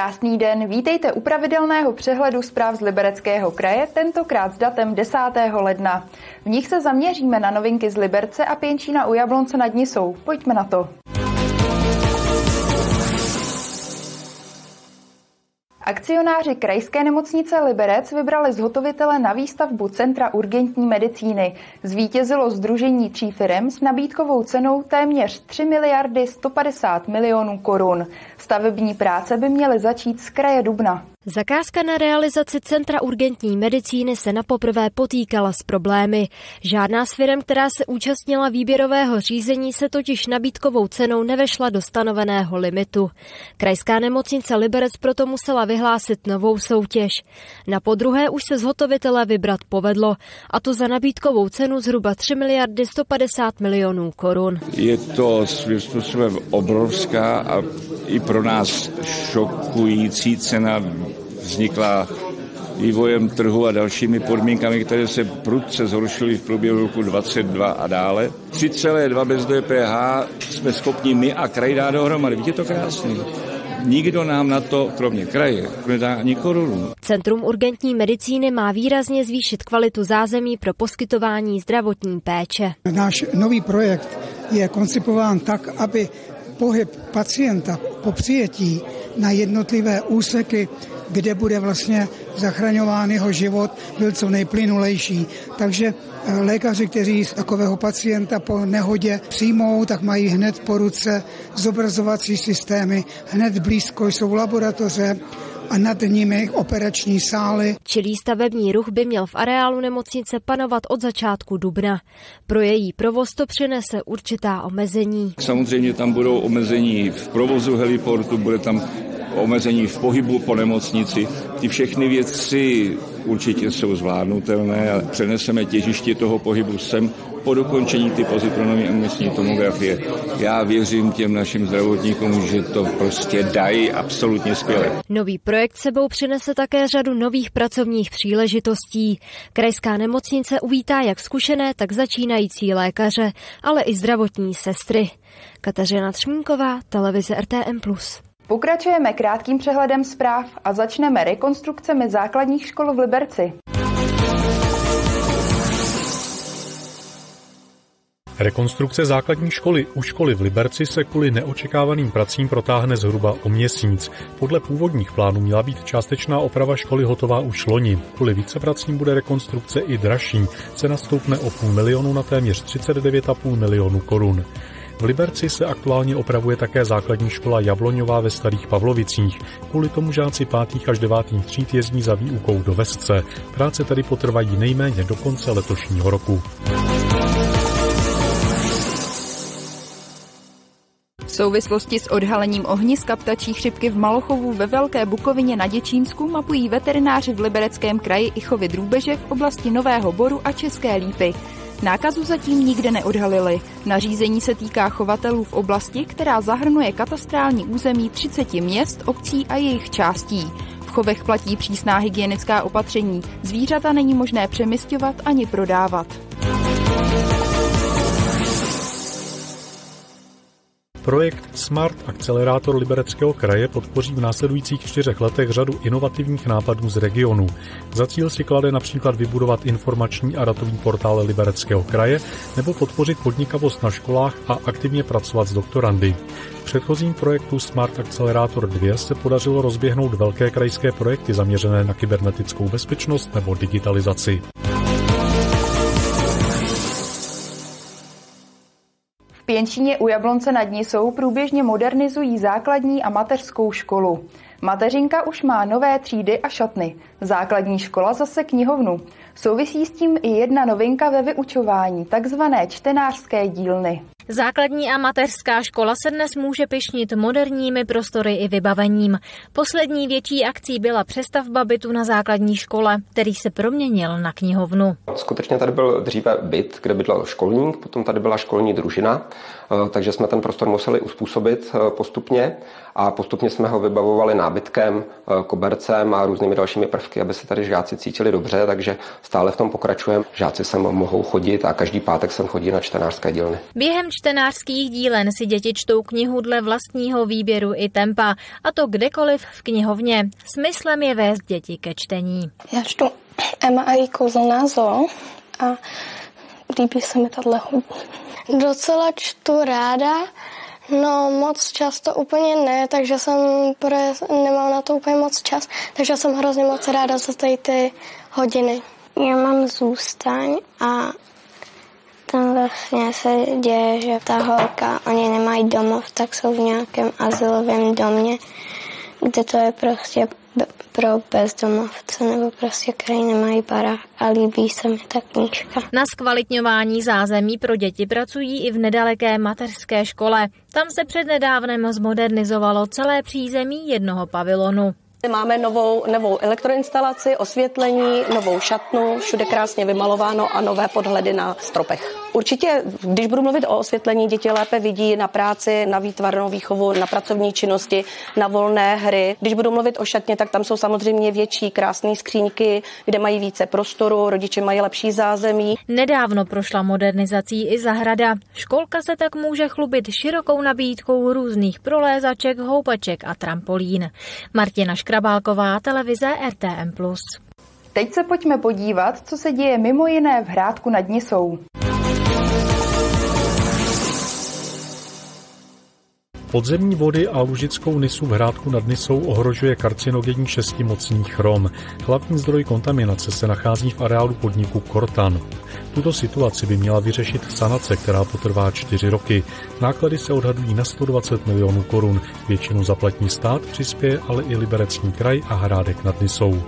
Krásný den, vítejte u pravidelného přehledu zpráv z Libereckého kraje, tentokrát s datem 10. ledna. V nich se zaměříme na novinky z Liberce a Pěnčína u Jablonce nad Nisou. Pojďme na to. Akcionáři Krajské nemocnice Liberec vybrali zhotovitele na výstavbu Centra urgentní medicíny. Zvítězilo Združení tří firm s nabídkovou cenou téměř 3 miliardy 150 milionů korun. Stavební práce by měly začít z kraje Dubna. Zakázka na realizaci Centra urgentní medicíny se na poprvé potýkala s problémy. Žádná z firm, která se účastnila výběrového řízení, se totiž nabídkovou cenou nevešla do stanoveného limitu. Krajská nemocnice Liberec proto musela vyhlásit novou soutěž. Na podruhé už se zhotovitele vybrat povedlo, a to za nabídkovou cenu zhruba 3 miliardy 150 milionů korun. Je to svým způsobem obrovská a i pro nás šokující cena vznikla vývojem trhu a dalšími podmínkami, které se prudce zhoršily v průběhu roku 22 a dále. 3,2 bez DPH jsme schopni my a kraj dát dohromady. Vidíte to krásný. Nikdo nám na to, kromě kraje, nedá ani korunu. Centrum urgentní medicíny má výrazně zvýšit kvalitu zázemí pro poskytování zdravotní péče. Náš nový projekt je koncipován tak, aby pohyb pacienta po přijetí na jednotlivé úseky kde bude vlastně zachraňován jeho život, byl co nejplynulejší. Takže eh, lékaři, kteří takového pacienta po nehodě přijmou, tak mají hned po ruce zobrazovací systémy, hned blízko jsou laboratoře, a nad nimi operační sály. Čilý stavební ruch by měl v areálu nemocnice panovat od začátku dubna. Pro její provoz to přinese určitá omezení. Samozřejmě tam budou omezení v provozu heliportu, bude tam omezení v pohybu po nemocnici. Ty všechny věci určitě jsou zvládnutelné a přeneseme těžiště toho pohybu sem po dokončení ty pozitronové emisní tomografie. Já věřím těm našim zdravotníkům, že to prostě dají absolutně skvěle. Nový projekt sebou přinese také řadu nových pracovních příležitostí. Krajská nemocnice uvítá jak zkušené, tak začínající lékaře, ale i zdravotní sestry. Kateřina Třmínková, televize RTM+. Pokračujeme krátkým přehledem zpráv a začneme rekonstrukcemi základních škol v Liberci. Rekonstrukce základní školy u školy v Liberci se kvůli neočekávaným pracím protáhne zhruba o měsíc. Podle původních plánů měla být částečná oprava školy hotová už loni. Kvůli více pracím bude rekonstrukce i dražší. Cena stoupne o půl milionu na téměř 39,5 milionů korun. V Liberci se aktuálně opravuje také základní škola Jabloňová ve Starých Pavlovicích. Kvůli tomu žáci 5. až 9. tříd jezdí za výukou do Vesce. Práce tedy potrvají nejméně do konce letošního roku. V souvislosti s odhalením ohniska ptačí chřipky v Malochovu ve Velké Bukovině na Děčínsku mapují veterináři v Libereckém kraji i chovy drůbeže v oblasti Nového Boru a České Lípy. Nákazu zatím nikde neodhalili. Nařízení se týká chovatelů v oblasti, která zahrnuje katastrální území 30 měst, obcí a jejich částí. V chovech platí přísná hygienická opatření. Zvířata není možné přemysťovat ani prodávat. Projekt Smart Akcelerátor Libereckého kraje podpoří v následujících čtyřech letech řadu inovativních nápadů z regionu. Za cíl si klade například vybudovat informační a datový portál Libereckého kraje nebo podpořit podnikavost na školách a aktivně pracovat s doktorandy. V předchozím projektu Smart Akcelerátor 2 se podařilo rozběhnout velké krajské projekty zaměřené na kybernetickou bezpečnost nebo digitalizaci. Pěnčíně u Jablonce nad Nisou průběžně modernizují základní a mateřskou školu. Mateřinka už má nové třídy a šatny, základní škola zase knihovnu. Souvisí s tím i jedna novinka ve vyučování, takzvané čtenářské dílny. Základní a mateřská škola se dnes může pišnit moderními prostory i vybavením. Poslední větší akcí byla přestavba bytu na základní škole, který se proměnil na knihovnu. Skutečně tady byl dříve byt, kde bydlel školník, potom tady byla školní družina takže jsme ten prostor museli uspůsobit postupně a postupně jsme ho vybavovali nábytkem, kobercem a různými dalšími prvky, aby se tady žáci cítili dobře, takže stále v tom pokračujeme. Žáci sem mohou chodit a každý pátek sem chodí na čtenářské dílny. Během čtenářských dílen si děti čtou knihu dle vlastního výběru i tempa, a to kdekoliv v knihovně. Smyslem je vést děti ke čtení. Já čtu Emma a kouzelná zoo a líbí se mi tahle hodně. Docela čtu ráda, No moc často úplně ne, takže jsem, nemám na to úplně moc čas, takže jsem hrozně moc ráda za tady ty hodiny. Já mám zůstaň a tam vlastně se děje, že ta holka, oni nemají domov, tak jsou v nějakém azylovém domě, kde to je prostě pro bezdomovce nebo prostě, který nemají barák a líbí se mi ta knížka. Na zkvalitňování zázemí pro děti pracují i v nedaleké mateřské škole. Tam se přednedávnem zmodernizovalo celé přízemí jednoho pavilonu. Máme novou, novou elektroinstalaci, osvětlení, novou šatnu, všude krásně vymalováno a nové podhledy na stropech. Určitě, když budu mluvit o osvětlení, děti lépe vidí na práci, na výtvarnou výchovu, na pracovní činnosti, na volné hry. Když budu mluvit o šatně, tak tam jsou samozřejmě větší krásné skříňky, kde mají více prostoru, rodiče mají lepší zázemí. Nedávno prošla modernizací i zahrada. Školka se tak může chlubit širokou nabídkou různých prolézaček, houpaček a trampolín. Martina Škrabálková, televize RTM+. Teď se pojďme podívat, co se děje mimo jiné v Hrádku nad Nisou. Podzemní vody a lužickou Nisu v Hrádku nad Nisou ohrožuje karcinogenní šestimocný chrom. Hlavní zdroj kontaminace se nachází v areálu podniku Kortan. Tuto situaci by měla vyřešit sanace, která potrvá čtyři roky. Náklady se odhadují na 120 milionů korun. Většinu zaplatí stát, přispěje ale i Liberecký kraj a Hrádek nad Nisou.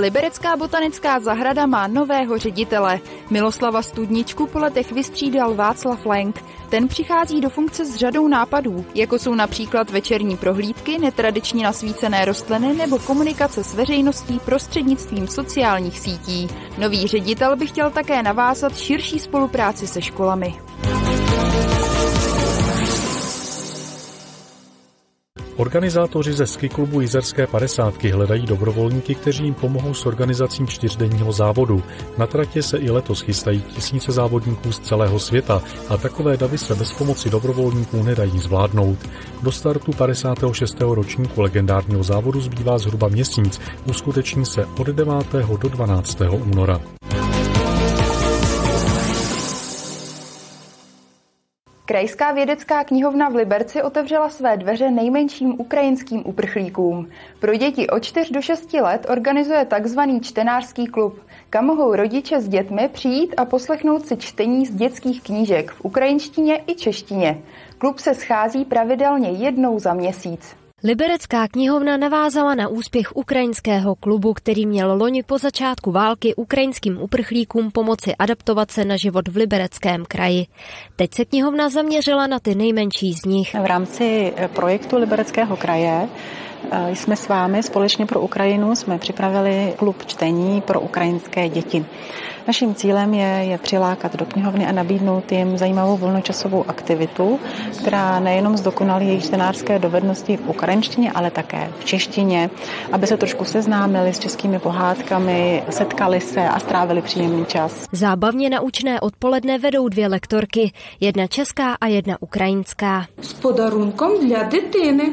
Liberecká botanická zahrada má nového ředitele. Miloslava Studničku po letech vystřídal Václav Lenk. Ten přichází do funkce s řadou nápadů, jako jsou například večerní prohlídky, netradičně nasvícené rostliny nebo komunikace s veřejností prostřednictvím sociálních sítí. Nový ředitel by chtěl také navázat širší spolupráci se školami. Organizátoři ze ski klubu Jizerské 50 hledají dobrovolníky, kteří jim pomohou s organizací čtyřdenního závodu. Na tratě se i letos chystají tisíce závodníků z celého světa a takové davy se bez pomoci dobrovolníků nedají zvládnout. Do startu 56. ročníku legendárního závodu zbývá zhruba měsíc, uskuteční se od 9. do 12. února. Krajská vědecká knihovna v Liberci otevřela své dveře nejmenším ukrajinským uprchlíkům. Pro děti od 4 do 6 let organizuje tzv. čtenářský klub, kam mohou rodiče s dětmi přijít a poslechnout si čtení z dětských knížek v ukrajinštině i češtině. Klub se schází pravidelně jednou za měsíc. Liberecká knihovna navázala na úspěch ukrajinského klubu, který měl loni po začátku války ukrajinským uprchlíkům pomoci adaptovat se na život v Libereckém kraji. Teď se knihovna zaměřila na ty nejmenší z nich. V rámci eh, projektu Libereckého kraje eh, jsme s vámi společně pro Ukrajinu jsme připravili klub čtení pro ukrajinské děti. Naším cílem je, je přilákat do knihovny a nabídnout jim zajímavou volnočasovou aktivitu, která nejenom zdokonalí jejich čtenářské dovednosti v ukrajinštině, ale také v češtině, aby se trošku seznámili s českými pohádkami, setkali se a strávili příjemný čas. Zábavně naučné odpoledne vedou dvě lektorky, jedna česká a jedna ukrajinská. S podarunkom dla dětiny.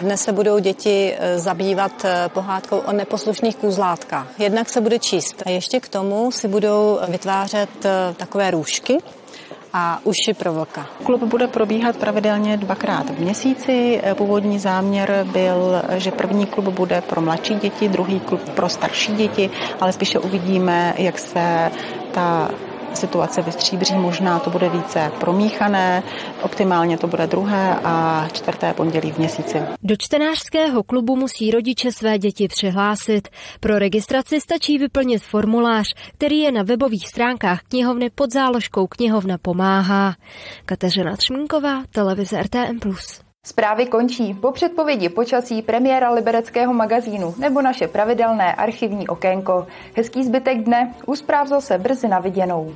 Dnes se budou děti eh, zabývat eh, pohádkou o neposlušných kůzlátkách. Jednak se bude číst a ještě k tomu si budou vytvářet eh, takové růžky, a uši pro vlka. Klub bude probíhat pravidelně dvakrát v měsíci. Původní záměr byl, že první klub bude pro mladší děti, druhý klub pro starší děti, ale spíše uvidíme, jak se ta situace vystříbří, možná to bude více promíchané, optimálně to bude druhé a čtvrté pondělí v měsíci. Do čtenářského klubu musí rodiče své děti přihlásit. Pro registraci stačí vyplnit formulář, který je na webových stránkách knihovny pod záložkou Knihovna pomáhá. Kateřina Třmínková, televize RTM+. Zprávy končí po předpovědi počasí premiéra libereckého magazínu nebo naše pravidelné archivní okénko. Hezký zbytek dne, u zpráv zase brzy na viděnou.